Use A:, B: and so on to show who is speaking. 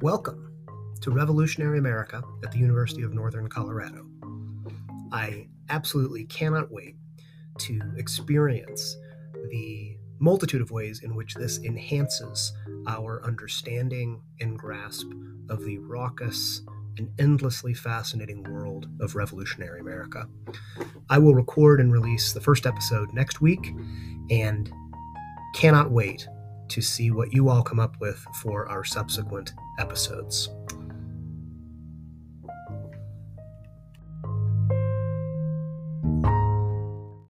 A: Welcome to Revolutionary America at the University of Northern Colorado. I absolutely cannot wait to experience the multitude of ways in which this enhances our understanding and grasp of the raucous and endlessly fascinating world of revolutionary America. I will record and release the first episode next week and cannot wait to see what you all come up with for our subsequent episodes.